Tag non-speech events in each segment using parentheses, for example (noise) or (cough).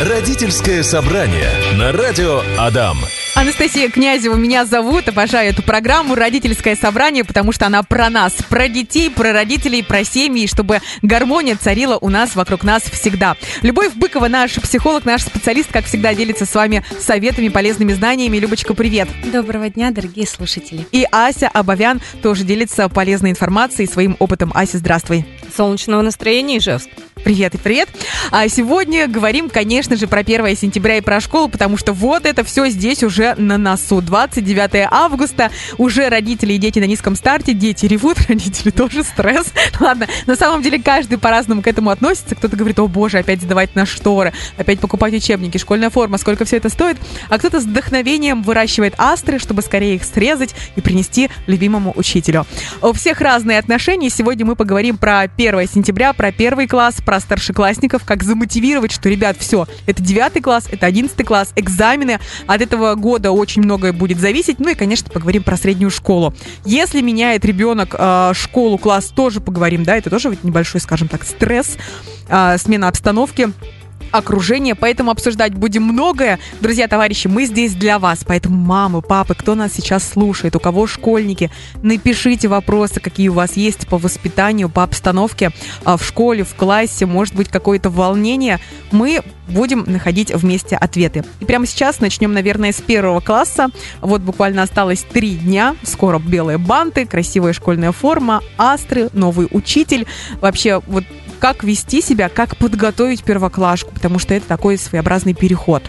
Родительское собрание на радио Адам. Анастасия Князева меня зовут. Обожаю эту программу «Родительское собрание», потому что она про нас, про детей, про родителей, про семьи, чтобы гармония царила у нас, вокруг нас всегда. Любовь Быкова, наш психолог, наш специалист, как всегда, делится с вами советами, полезными знаниями. Любочка, привет. Доброго дня, дорогие слушатели. И Ася Абовян тоже делится полезной информацией, своим опытом. Ася, здравствуй. Солнечного настроения, Ижевск. Привет и привет. А сегодня говорим, конечно же, про 1 сентября и про школу, потому что вот это все здесь уже на носу. 29 августа, уже родители и дети на низком старте, дети ревут, (laughs) родители тоже стресс. Ладно, на самом деле каждый по-разному к этому относится. Кто-то говорит, о боже, опять сдавать на шторы, опять покупать учебники, школьная форма, сколько все это стоит. А кто-то с вдохновением выращивает астры, чтобы скорее их срезать и принести любимому учителю. У всех разные отношения. Сегодня мы поговорим про 1 сентября, про первый класс, про старшеклассников, как замотивировать, что, ребят, все, это девятый класс, это одиннадцатый класс, экзамены, от этого года очень многое будет зависеть, ну и, конечно, поговорим про среднюю школу. Если меняет ребенок э, школу, класс, тоже поговорим, да, это тоже небольшой, скажем так, стресс, э, смена обстановки окружение, поэтому обсуждать будем многое. Друзья, товарищи, мы здесь для вас, поэтому мамы, папы, кто нас сейчас слушает, у кого школьники, напишите вопросы, какие у вас есть по воспитанию, по обстановке а, в школе, в классе, может быть, какое-то волнение. Мы будем находить вместе ответы. И прямо сейчас начнем, наверное, с первого класса. Вот буквально осталось три дня. Скоро белые банты, красивая школьная форма, астры, новый учитель. Вообще, вот как вести себя, как подготовить первоклашку, потому что это такой своеобразный переход.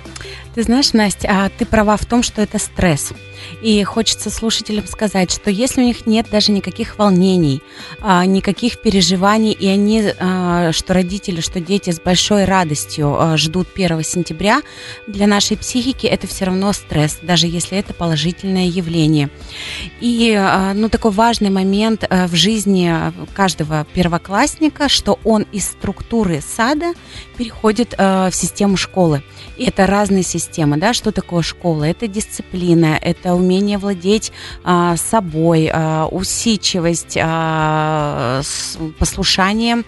Ты знаешь, Настя, а ты права в том, что это стресс. И хочется слушателям сказать, что если у них нет даже никаких волнений, а, никаких переживаний, и они, а, что родители, что дети с большой радостью а, ждут 1 сентября, для нашей психики это все равно стресс, даже если это положительное явление. И ну, такой важный момент в жизни каждого первоклассника, что он из структуры сада переходит в систему школы. И это разные системы, да, что такое школа? Это дисциплина, это умение владеть а, собой, а, усидчивость, а, с, послушанием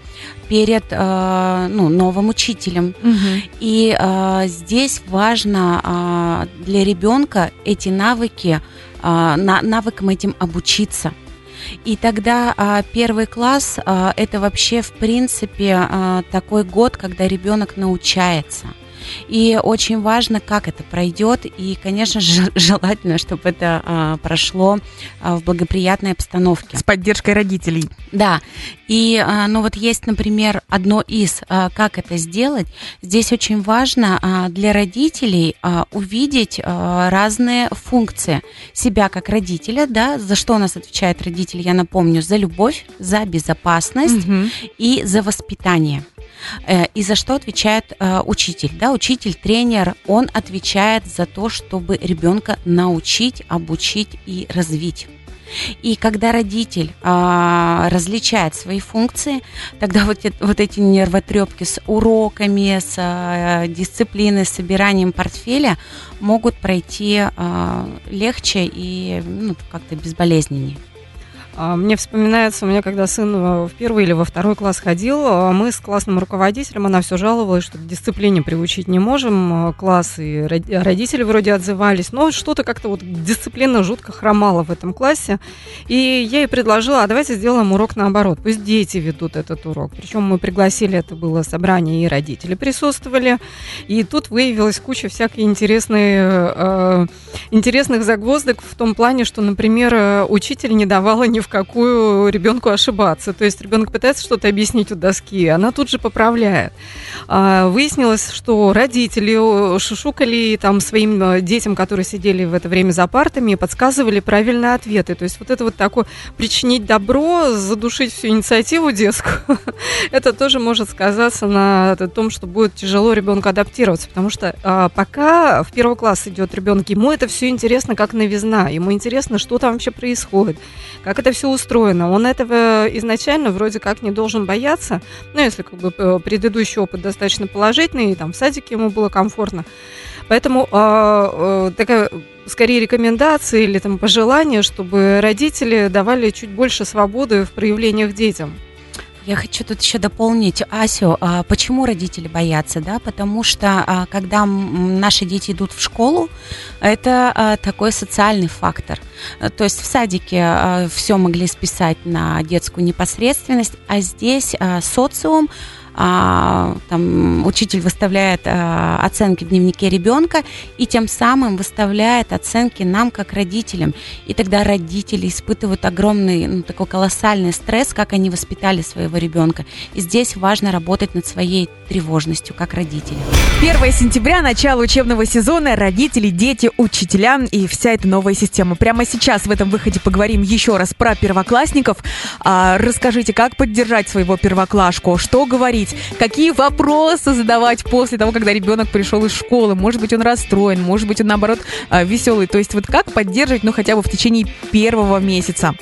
перед а, ну, новым учителем. Угу. И а, здесь важно а, для ребенка эти навыки, а, на, навыкам этим обучиться. И тогда а, первый класс а, это вообще в принципе а, такой год, когда ребенок научается. И очень важно, как это пройдет. И, конечно же, желательно, чтобы это а, прошло а, в благоприятной обстановке. С поддержкой родителей. Да. И, а, ну вот есть, например, одно из, а, как это сделать. Здесь очень важно а, для родителей а, увидеть а, разные функции себя как родителя, да, за что у нас отвечает родитель, я напомню, за любовь, за безопасность угу. и за воспитание. Э, и за что отвечает э, учитель? Да, учитель, тренер, он отвечает за то, чтобы ребенка научить, обучить и развить. И когда родитель а, различает свои функции, тогда вот, вот эти нервотрепки с уроками, с а, дисциплиной, с собиранием портфеля могут пройти а, легче и ну, как-то безболезненнее. А, мне вспоминается, у меня когда сын э, в первый или во второй класс ходил, а, мы с классным руководителем, она все жаловалась, что к дисциплине приучить не можем, а, класс и родители вроде отзывались, но что-то как-то вот дисциплина жутко хромала в этом классе. И я ей предложила, а давайте сделаем урок наоборот, пусть дети ведут этот урок. Причем мы пригласили, это было собрание, и родители присутствовали. И тут выявилась куча всяких интересной, э, интересных загвоздок в том плане, что, например, э, учитель не давала ни в какую ребенку ошибаться. То есть ребенок пытается что-то объяснить у доски, она тут же поправляет. А, выяснилось, что родители шушукали там своим э, детям, которые сидели в это время за партами, подсказывали правильные ответы. То есть вот это вот такое причинить добро, задушить всю инициативу детскую, (laughs) это тоже может сказаться на том, что будет тяжело ребенку адаптироваться, потому что а, пока в первый класс идет ребенок, ему это все интересно как новизна, ему интересно, что там вообще происходит, как это все устроено. Он этого изначально вроде как не должен бояться. Ну, если как бы предыдущий опыт достаточно положительный, и там в садике ему было комфортно. Поэтому э, э, такая скорее рекомендация или там пожелание, чтобы родители давали чуть больше свободы в проявлениях детям. Я хочу тут еще дополнить Асю. А, почему родители боятся, да? Потому что а, когда наши дети идут в школу, это такой социальный фактор. То есть в садике все могли списать на детскую непосредственность, а здесь социум а, там, учитель выставляет а, оценки в дневнике ребенка и тем самым выставляет оценки нам как родителям. И тогда родители испытывают огромный, ну, такой колоссальный стресс, как они воспитали своего ребенка. И здесь важно работать над своей тревожностью как родители. 1 сентября, начало учебного сезона, родители, дети, учителя и вся эта новая система. Прямо сейчас в этом выходе поговорим еще раз про первоклассников. А, расскажите, как поддержать своего первоклашку, что говорить говорить, какие вопросы задавать после того, когда ребенок пришел из школы. Может быть, он расстроен, может быть, он, наоборот, а, веселый. То есть вот как поддерживать, ну, хотя бы в течение первого месяца?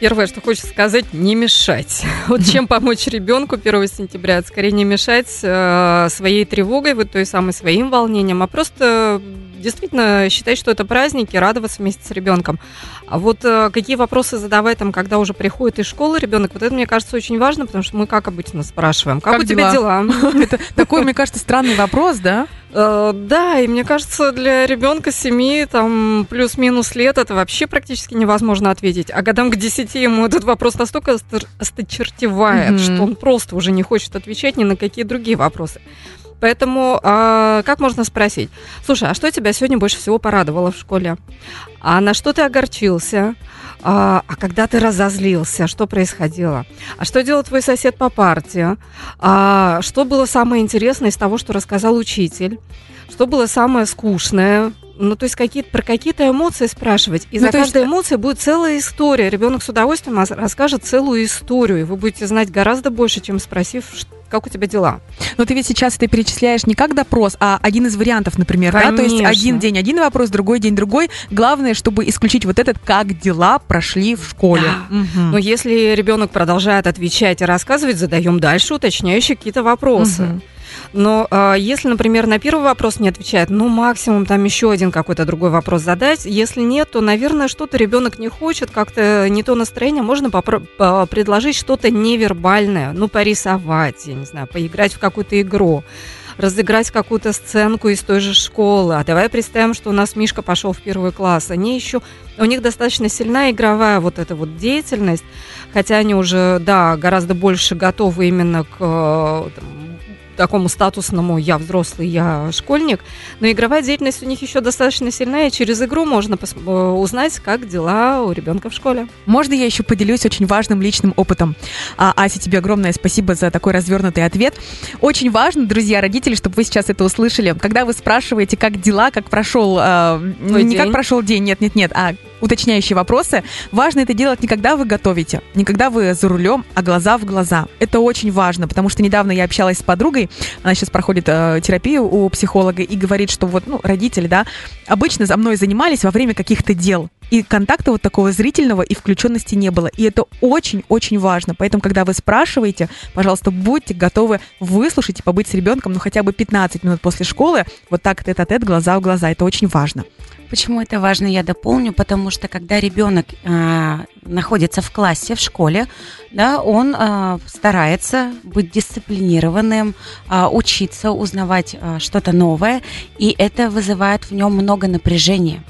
Первое, что хочется сказать, не мешать. (laughs) Вот чем помочь ребенку 1 сентября? Скорее не мешать э, своей тревогой, вот той самой своим волнением, а просто действительно считать, что это праздники, радоваться вместе с ребенком. А вот э, какие вопросы задавать там, когда уже приходит из школы ребенок, вот это, мне кажется, очень важно, потому что мы как обычно спрашиваем, как, у тебя дела? (laughs) Это такой, мне кажется, странный вопрос, да? Э, да, и мне кажется, для ребенка 7, там, плюс-минус лет это вообще практически невозможно ответить. А годам к 10 ему этот вопрос настолько осточертевает, что он просто уже не хочет отвечать ни на какие другие вопросы. Поэтому э, как можно спросить? Слушай, а что тебя сегодня больше всего порадовало в школе? А на что ты огорчился? А, а когда ты разозлился, что происходило? А что делал твой сосед по партии? А, что было самое интересное из того, что рассказал учитель? Что было самое скучное? Ну, то есть какие про какие-то эмоции спрашивать. И ну, за каждой есть... эмоцией будет целая история. Ребенок с удовольствием расскажет целую историю. И вы будете знать гораздо больше, чем спросив, как у тебя дела. Но ты ведь сейчас это перечисляешь не как допрос, а один из вариантов, например, Конечно. да? То есть один день один вопрос, другой день другой. Главное, чтобы исключить вот этот, как дела прошли в школе. Да. Угу. Но если ребенок продолжает отвечать и рассказывать, задаем дальше уточняющие какие-то вопросы. Угу. Но э, если, например, на первый вопрос не отвечает, ну, максимум там еще один какой-то другой вопрос задать. Если нет, то, наверное, что-то ребенок не хочет, как-то не то настроение, можно попро- предложить что-то невербальное, ну, порисовать, я не знаю, поиграть в какую-то игру разыграть какую-то сценку из той же школы. А давай представим, что у нас Мишка пошел в первый класс. Они еще, у них достаточно сильная игровая вот эта вот деятельность, хотя они уже, да, гораздо больше готовы именно к там, такому статусному «я взрослый, я школьник», но игровая деятельность у них еще достаточно сильная, и через игру можно э, узнать, как дела у ребенка в школе. Можно я еще поделюсь очень важным личным опытом? А, Ася, тебе огромное спасибо за такой развернутый ответ. Очень важно, друзья, родители, чтобы вы сейчас это услышали, когда вы спрашиваете, как дела, как прошел, э, не день. как прошел день, нет, нет, нет, а уточняющие вопросы. Важно это делать не когда вы готовите, не когда вы за рулем, а глаза в глаза. Это очень важно, потому что недавно я общалась с подругой, она сейчас проходит э, терапию у психолога и говорит, что вот, ну, родители, да, обычно за мной занимались во время каких-то дел. И контакта вот такого зрительного и включенности не было. И это очень-очень важно. Поэтому, когда вы спрашиваете, пожалуйста, будьте готовы выслушать и побыть с ребенком, ну, хотя бы 15 минут после школы, вот так тет-а-тет, глаза в глаза. Это очень важно. Почему это важно, я дополню, потому что когда ребенок э, находится в классе, в школе, да, он э, старается быть дисциплинированным, э, учиться, узнавать э, что-то новое, и это вызывает в нем много напряжения.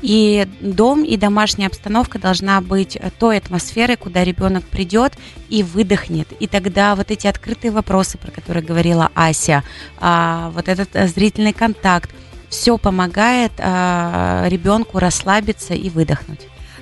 И дом и домашняя обстановка должна быть той атмосферой, куда ребенок придет и выдохнет. И тогда вот эти открытые вопросы, про которые говорила Ася, э, вот этот зрительный контакт, все помогает э, ребенку расслабиться и выдохнуть.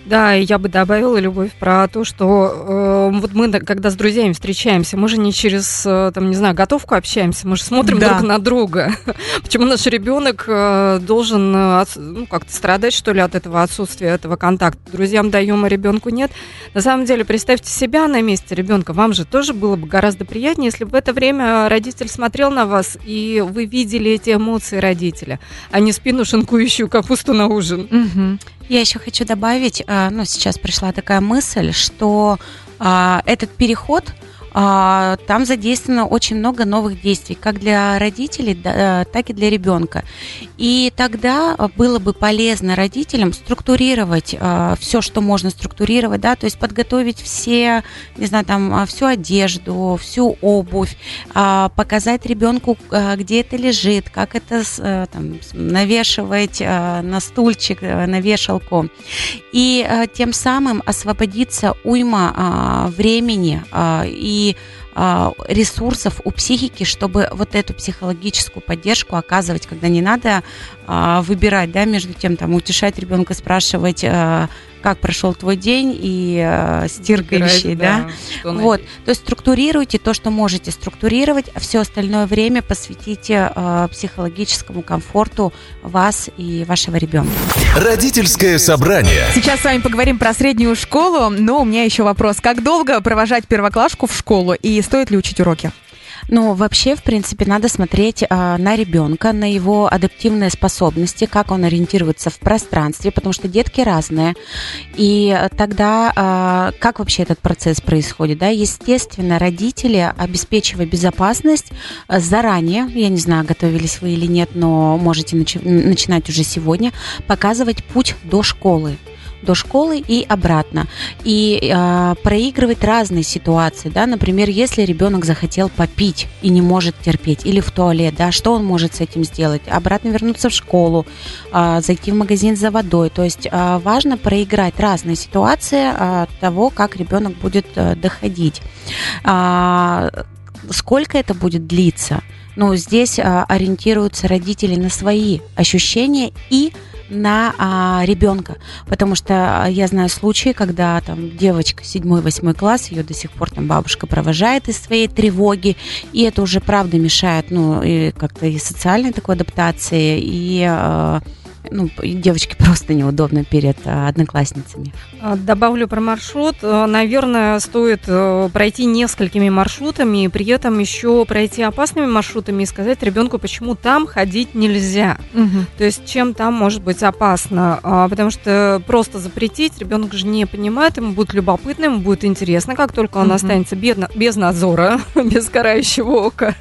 Да, и я бы добавила, Любовь, про то, что э, вот мы, когда с друзьями встречаемся, мы же не через, э, там, не знаю, готовку общаемся, мы же смотрим да. друг на друга. (laughs) Почему наш ребенок э, должен э, ну, как-то страдать, что ли, от этого отсутствия этого контакта? Друзьям даем, а ребенку нет. На самом деле, представьте себя на месте ребенка. Вам же тоже было бы гораздо приятнее, если бы в это время родитель смотрел на вас, и вы видели эти эмоции родителя, а не спину шинкующую капусту на ужин. Угу. Я еще хочу добавить, а, ну, сейчас пришла такая мысль, что а, этот переход, там задействовано очень много новых действий, как для родителей, да, так и для ребенка. И тогда было бы полезно родителям структурировать а, все, что можно структурировать, да, то есть подготовить все, не знаю, там, а, всю одежду, всю обувь, а, показать ребенку, а, где это лежит, как это а, там, навешивать а, на стульчик, а, на вешалку. И а, тем самым освободиться уйма а, времени а, а, ресурсов у психики, чтобы вот эту психологическую поддержку оказывать, когда не надо выбирать, да, между тем, там, утешать ребенка, спрашивать, а, как прошел твой день и э, стирка Выбирать, вещей, да. что Вот, то есть структурируйте то, что можете структурировать, а все остальное время посвятите э, психологическому комфорту вас и вашего ребенка. Родительское собрание. Сейчас с вами поговорим про среднюю школу, но у меня еще вопрос. Как долго провожать первоклашку в школу и стоит ли учить уроки? Ну, вообще, в принципе, надо смотреть а, на ребенка, на его адаптивные способности, как он ориентируется в пространстве, потому что детки разные. И тогда а, как вообще этот процесс происходит? Да? Естественно, родители, обеспечивая безопасность а, заранее, я не знаю, готовились вы или нет, но можете начи- начинать уже сегодня, показывать путь до школы до школы и обратно. И э, проигрывать разные ситуации, да, например, если ребенок захотел попить и не может терпеть, или в туалет, да, что он может с этим сделать? Обратно вернуться в школу, э, зайти в магазин за водой. То есть э, важно проиграть разные ситуации э, того, как ребенок будет э, доходить. А, сколько это будет длиться? Ну, здесь а, ориентируются родители на свои ощущения и на а, ребенка, потому что а, я знаю случаи, когда там девочка 7-8 класс, ее до сих пор там бабушка провожает из своей тревоги, и это уже правда мешает, ну, и как-то и социальной такой адаптации, и а, ну, девочке (laughs) просто неудобно перед а, одноклассницами. А, Добавлю про маршрут. А, Наверное, стоит э, пройти несколькими маршрутами, и при этом еще пройти опасными маршрутами и сказать ребенку, почему там ходить нельзя. То есть чем там может быть опасно. А, Потому что просто запретить ребенок же не понимает, ему будет любопытно, ему будет интересно. Как только он Мгм. останется бедно- без надзора, (laughs) без карающего ока,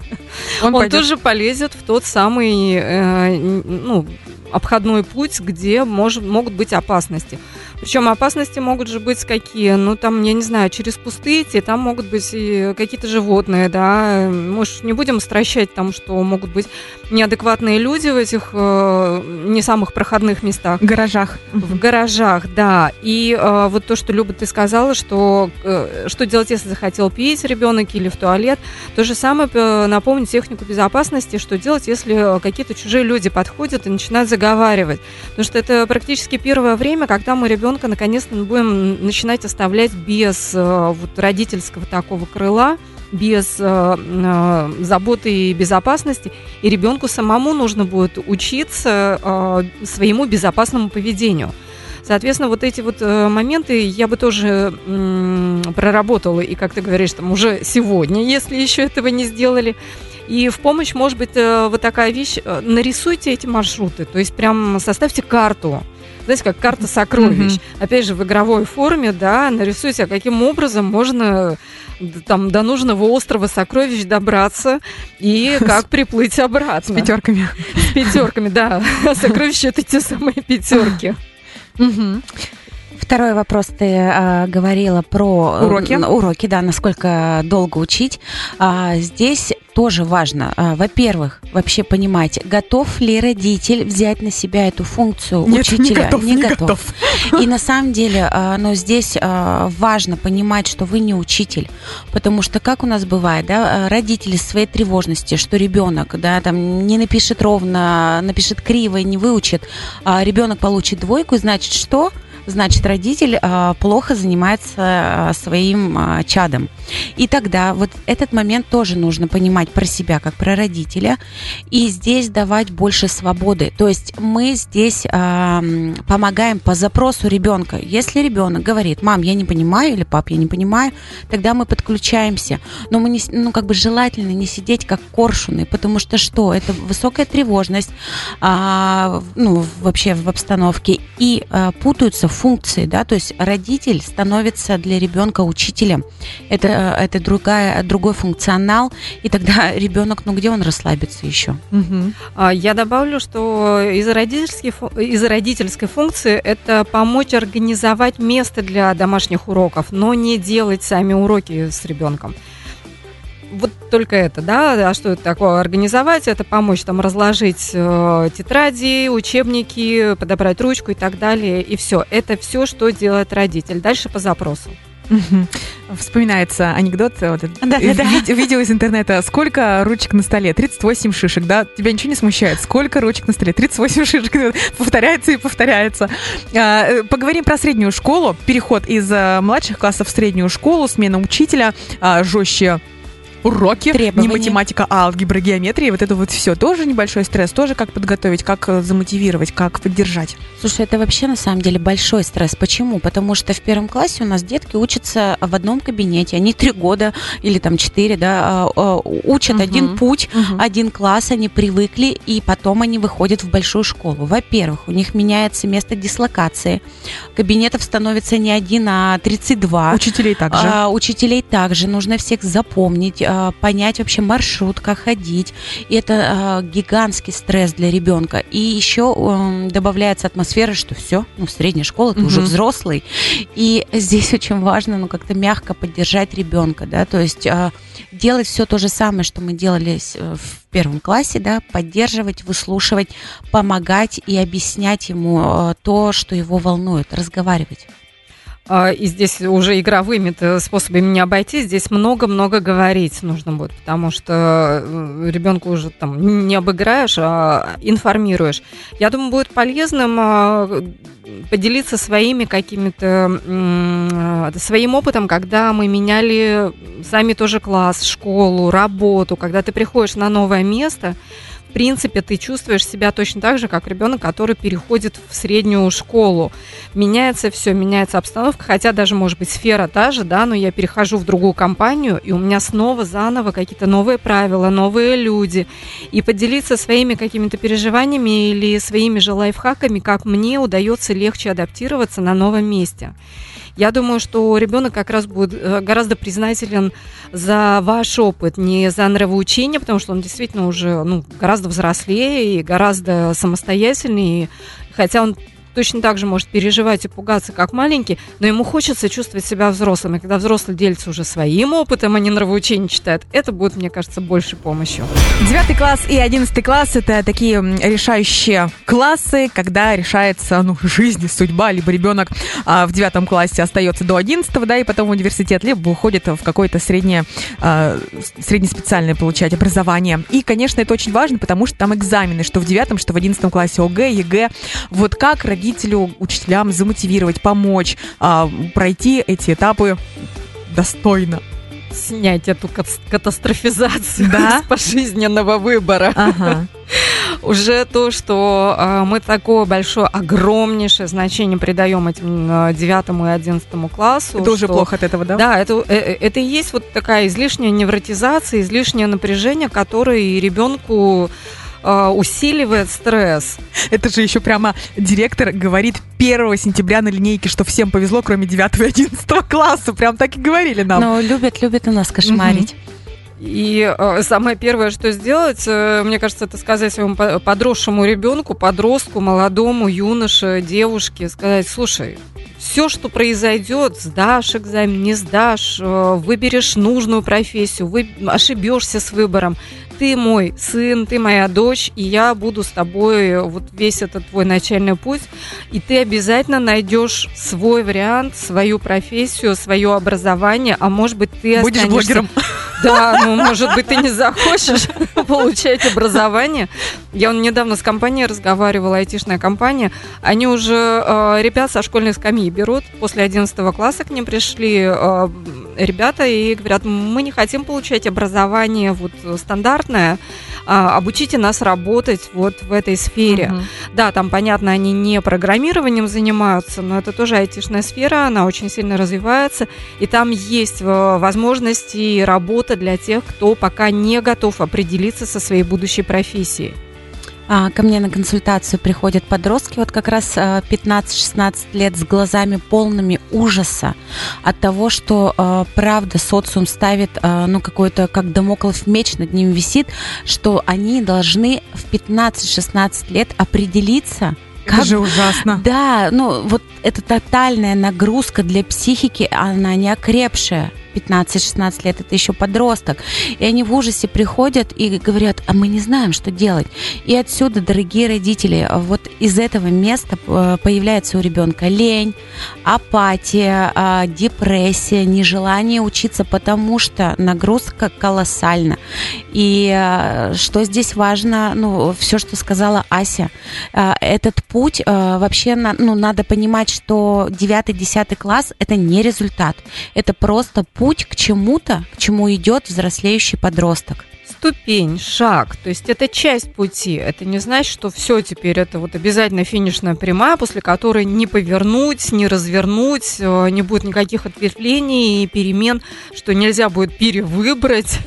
Он, он, пойдет. тоже полезет в тот самый э, ну, обходной путь, где мож- могут быть опасности. Причем опасности могут же быть какие? Ну, там, я не знаю, через идти, там могут быть и какие-то животные, да. Мы ж не будем стращать там, что могут быть неадекватные люди в этих э, не самых проходных местах. В гаражах. В гаражах, да. И э, вот то, что Люба ты сказала, что э, что делать, если захотел пить ребенок или в туалет, то же самое э, напомнить технику безопасности, что делать, если какие-то чужие люди подходят и начинают заговаривать. Потому что это практически первое время, когда мы ребенка наконец-то будем начинать оставлять без э, вот родительского такого крыла без э, э, заботы и безопасности, и ребенку самому нужно будет учиться э, своему безопасному поведению. Соответственно, вот эти вот э, моменты я бы тоже м, проработала, и, как ты говоришь, там уже сегодня, если еще этого не сделали. И в помощь может быть э, вот такая вещь, э, нарисуйте эти маршруты, то есть прям составьте карту. Знаете, как карта сокровищ. Мгм. Опять же, в игровой форме, да, нарисуйте, а каким образом можно д- там до нужного острова сокровищ добраться и (laughs) как приплыть С обратно. пятерками. С пятерками, да. (laughs) Сокровища это те самые пятерки. Мгм. Второй вопрос ты а, говорила про э, Уроки. уроки, да, насколько долго учить. А, здесь тоже важно, а, во-первых, вообще понимать, готов ли родитель взять на себя эту функцию Нет, учителя. не готов, не И на самом деле, а, но здесь а, важно понимать, что вы не учитель, потому что как у нас бывает, да, а, родители своей тревожности, что ребенок, да, там не напишет ровно, напишет криво и не выучит, а ребенок получит двойку, значит что? Значит, родитель а, плохо занимается а, своим а, чадом. И тогда вот этот момент тоже нужно понимать про себя, как про родителя, и здесь давать больше свободы. То есть мы здесь помогаем по запросу ребенка. Если ребенок говорит, мам, я не понимаю, или пап, я не понимаю, тогда мы подключаемся. Но мы не, ну, как бы желательно не сидеть как коршуны, потому что что? Это высокая тревожность, ну, вообще в обстановке, и путаются функции, да, то есть родитель становится для ребенка учителем. Это, это другая, другой функционал, и тогда (laughs) ребенок, ну где он расслабится еще? Мгм. А, Я добавлю, что из, родительских, фу- из родительской функции это помочь организовать место для домашних уроков, но не делать сами уроки с ребенком. Вот только это, да, а что это такое? Организовать, это помочь там разложить э, тетради, учебники, подобрать ручку и так далее, и все. Это все, что делает родитель. Дальше по запросу. Вспоминается анекдот, э, вот Да-да-да. ви- видео из интернета. Сколько ручек на столе? 38 шишек, да? Тебя ничего не смущает? Сколько ручек на столе? 38 шишек. (laughs) Повторяется и повторяется. А, э, Поговорим про среднюю школу. Переход из э, младших классов в среднюю школу, смена учителя, а, жестче уроки, не математика, а алгебра, геометрия, вот это вот все тоже небольшой стресс, тоже как подготовить, как э, замотивировать, как поддержать. Слушай, это вообще на самом деле большой стресс. Почему? Потому что в первом классе у нас детки учатся в одном кабинете. Они три года или там четыре, да, а, а, учат Мгм. один путь, Мгм. один класс, они привыкли, и потом они выходят в большую школу. Во-первых, у них меняется место дислокации. Кабинетов становится не один, а 32. Учителей также. А, учителей также нужно всех запомнить, понять вообще маршрут, как ходить. И это а, гигантский стресс для ребенка. И еще м, добавляется атмосфера, что все, ну, средняя школа, ты уже Мгм. взрослый. И здесь (laughs) очень важно, ну, как-то мягко поддержать ребенка, да, то есть а, делать все то же самое, что мы делали э, в первом классе, да, поддерживать, выслушивать, помогать и объяснять ему а, то, что его волнует, разговаривать. А, И здесь уже игровыми способами не обойти. Здесь много-много говорить нужно будет, потому что ребенка уже там не обыграешь, а информируешь. Я думаю, будет полезным а, поделиться своими какими-то а, своим опытом, когда мы меняли сами тоже класс, школу, работу, когда ты приходишь на новое место. В принципе, ты чувствуешь себя точно так же, как ребенок, который переходит в среднюю школу меняется все, меняется обстановка, хотя даже, может быть, сфера та же, да, но я перехожу в другую компанию, и у меня снова заново какие-то новые правила, новые люди, и поделиться своими какими-то переживаниями или своими же лайфхаками, как мне удается легче адаптироваться на новом месте. Я думаю, что ребенок как раз будет э, гораздо признателен за ваш опыт, не за нравоучение, потому что он действительно уже ну, гораздо взрослее и гораздо самостоятельнее, хотя он точно так же может переживать и пугаться, как маленький, но ему хочется чувствовать себя взрослым. И когда взрослый делится уже своим опытом, а не нравоучение читает, это будет, мне кажется, большей помощью. Девятый класс и одиннадцатый класс – это такие решающие классы, когда решается ну, жизнь, судьба, либо ребенок а, в девятом классе остается до одиннадцатого, да, и потом в университет, либо уходит в какое-то среднее, а, среднеспециальное получать образование. И, конечно, это очень важно, потому что там экзамены, что в девятом, что в одиннадцатом классе ОГЭ, ЕГЭ. Вот как родителю, учителям замотивировать, помочь а, пройти эти этапы достойно. Снять эту кат- катастрофизацию Да? с (laughs) пожизненного выбора. Ага. (laughs) уже то, что э, мы такое большое, огромнейшее значение придаем этим э, девятому и одиннадцатому классу. Это уже что- плохо от этого, да? Да, это, э, э, это и есть вот такая излишняя невротизация, излишнее напряжение, которое и ребенку э, усиливает стресс. Это же еще прямо директор говорит 1 сентября на линейке, что всем повезло, кроме 9 и 11 класса. Прям так и говорили нам. Но любят, любят у нас кошмарить. И э, самое первое, что сделать, э, мне кажется, это сказать своему по- подросшему ребенку, подростку, молодому, юноше, девушке, сказать, слушай, все, что произойдет, сдашь экзамен, не сдашь, э, выберешь нужную профессию, вы ошибешься с выбором. Ты мой сын, ты моя дочь, и я буду с тобой вот весь этот твой начальный путь, и ты обязательно найдешь свой вариант, свою профессию, свое образование, а может быть ты Будешь останешься- блогером. да, ну, может быть, ты не захочешь (laughs) получать образование. Я недавно с компанией разговаривала, айтишная компания. Они уже э, ребят со школьной скамьи берут. После 11 класса к ним пришли э, ребята и говорят, мы не хотим получать образование вот стандартное, а обучите нас работать вот в этой сфере. Мгм. Да, там, понятно, они не программированием занимаются, но это тоже айтишная сфера, она очень сильно развивается, и там есть э, возможности и работа для тех, кто пока не готов определиться со своей будущей профессией. А, ко мне на консультацию приходят подростки, вот как раз 15-16 лет, с глазами полными ужаса от того, что правда социум ставит, ну, какой-то, как домоклов меч над ним висит, что они должны в 15-16 лет определиться, как... Это же ужасно. Да, ну вот это тотальная нагрузка для психики, она не окрепшая. 15-16 лет, это еще подросток. И они в ужасе приходят и говорят, а мы не знаем, что делать. И отсюда, дорогие родители, вот из этого места э, появляется у ребенка лень, апатия, а, депрессия, нежелание учиться, потому что нагрузка колоссальна. И э, что здесь важно, ну, все, что сказала Ася, э, этот путь вообще, ну, надо понимать, что 9-10 класс – это не результат, это просто путь путь к чему-то, к чему идет взрослеющий подросток ступень, шаг. То есть это часть пути. Это не значит, что все теперь это вот обязательно финишная прямая, после которой не повернуть, не развернуть, э, не будет никаких ответвлений и перемен, что нельзя будет перевыбрать.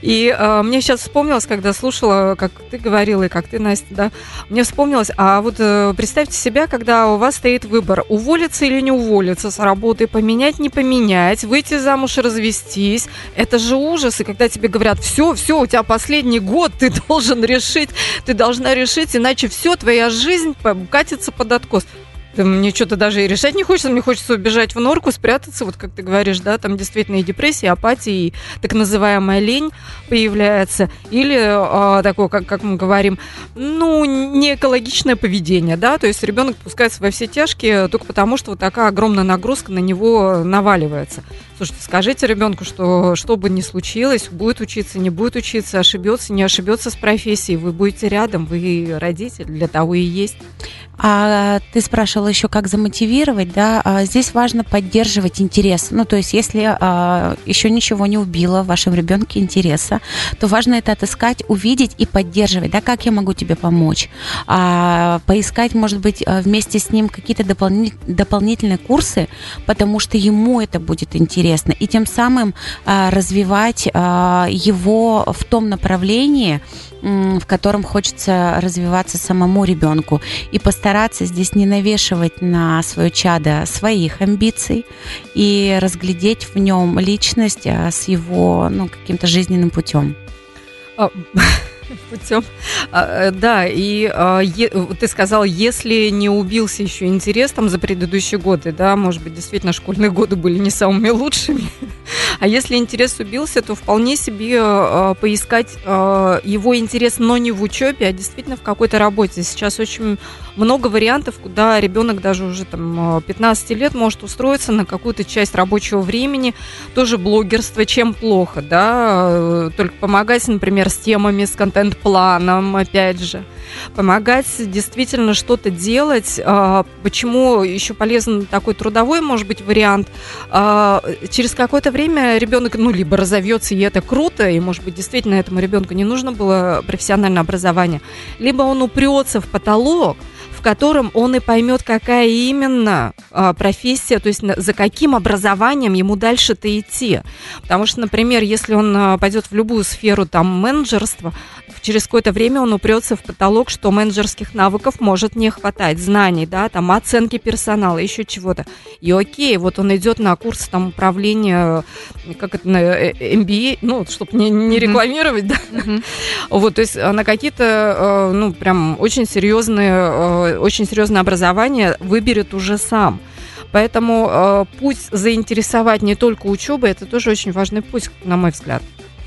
И э, мне сейчас вспомнилось, когда слушала, как ты говорила и как ты, Настя, да, мне вспомнилось, а вот э, представьте себя, когда у вас стоит выбор, уволиться или не уволиться с работы, поменять, не поменять, выйти замуж, развестись. Это же ужас. И когда тебе говорят, все, все, у тебя последний год, ты должен решить, ты должна решить, иначе все, твоя жизнь катится под откос. Мне что-то даже и решать не хочется, мне хочется убежать в норку, спрятаться, вот как ты говоришь, да, там действительно и депрессия, и апатия, и так называемая лень появляется, или а, такое, как, как мы говорим, ну, не экологичное поведение, да, то есть ребенок пускается во все тяжкие только потому, что вот такая огромная нагрузка на него наваливается. Слушайте, скажите ребенку, что что бы ни случилось, будет учиться, не будет учиться, ошибется, не ошибется с профессией, вы будете рядом, вы родитель, для того и есть. А ты спрашивала еще, как замотивировать, да? А здесь важно поддерживать интерес. Ну, то есть, если а, еще ничего не убило в вашем ребенке интереса, то важно это отыскать, увидеть и поддерживать, да? Как я могу тебе помочь? А, поискать, может быть, а, вместе с ним какие-то дополни- дополнительные курсы, потому что ему это будет интересно, и тем самым а, развивать а, его в том направлении, в котором хочется развиваться самому ребенку. И постараться здесь не навешивать на свое чадо своих амбиций и разглядеть в нем личность а, с его ну, каким-то жизненным путем. (laughs) (laughs) Путем. А, э, да, и а, ты сказал, если не убился еще интерес там за предыдущие годы, да, может быть, действительно школьные годы были не самыми лучшими, а если интерес убился, то вполне себе а, поискать его интерес, но не в учебе, а действительно в какой-то работе. Сейчас очень много вариантов, куда ребенок даже уже там 15 лет может устроиться на какую-то часть рабочего времени, тоже блогерство, чем плохо, да, э, только помогать, например, с темами, с контент-планом, опять же помогать действительно что-то делать. А, почему еще полезен такой трудовой, может быть, вариант? А, через какое-то время ребенок, ну, либо разовьется, и это круто, и, может быть, действительно этому ребенку не нужно было профессиональное образование, либо он упрется в потолок, в котором он и поймет, какая именно а, профессия, то есть за каким образованием ему дальше-то идти. Потому что, например, если он пойдет в любую сферу там менеджерства, через какое-то время он упрется в потолок, что менеджерских навыков может не хватать, знаний, да, там оценки персонала, еще чего-то. И окей, вот он идет на курс там управления, как это, MBA, ну, чтобы не, не рекламировать, да. (laughs) Вот, то есть на какие-то, ну, прям очень серьезные, очень серьезное образование выберет уже сам. Поэтому э, путь заинтересовать не только учебой, это тоже очень важный путь, на мой взгляд.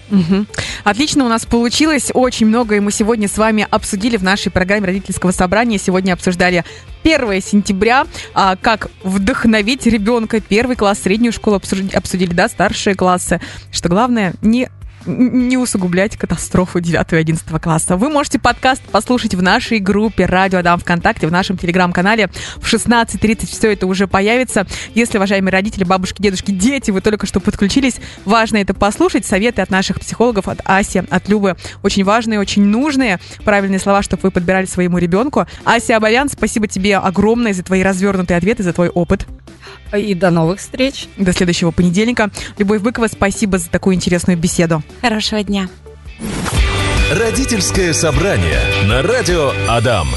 Угу. Отлично у нас получилось. Очень многое мы сегодня с вами обсудили в нашей программе родительского собрания. Сегодня обсуждали 1 сентября, а, как вдохновить ребенка. Первый класс, среднюю школу обсудили, обсудили, да, старшие классы. Что главное, не не усугублять катастрофу 9 и 11 класса. Вы можете подкаст послушать в нашей группе «Радио Адам ВКонтакте», в нашем телеграм-канале. В 16.30 все это уже появится. Если, уважаемые родители, бабушки, дедушки, дети, вы только что подключились, важно это послушать. Советы от наших психологов, от Аси, от Любы. Очень важные, очень нужные, правильные слова, чтобы вы подбирали своему ребенку. Ася Абарян, спасибо тебе огромное за твои развернутые ответы, за твой опыт. И до новых встреч. До следующего понедельника. Любовь Быкова, спасибо за такую интересную беседу. Хорошего дня. Родительское собрание на радио Адам.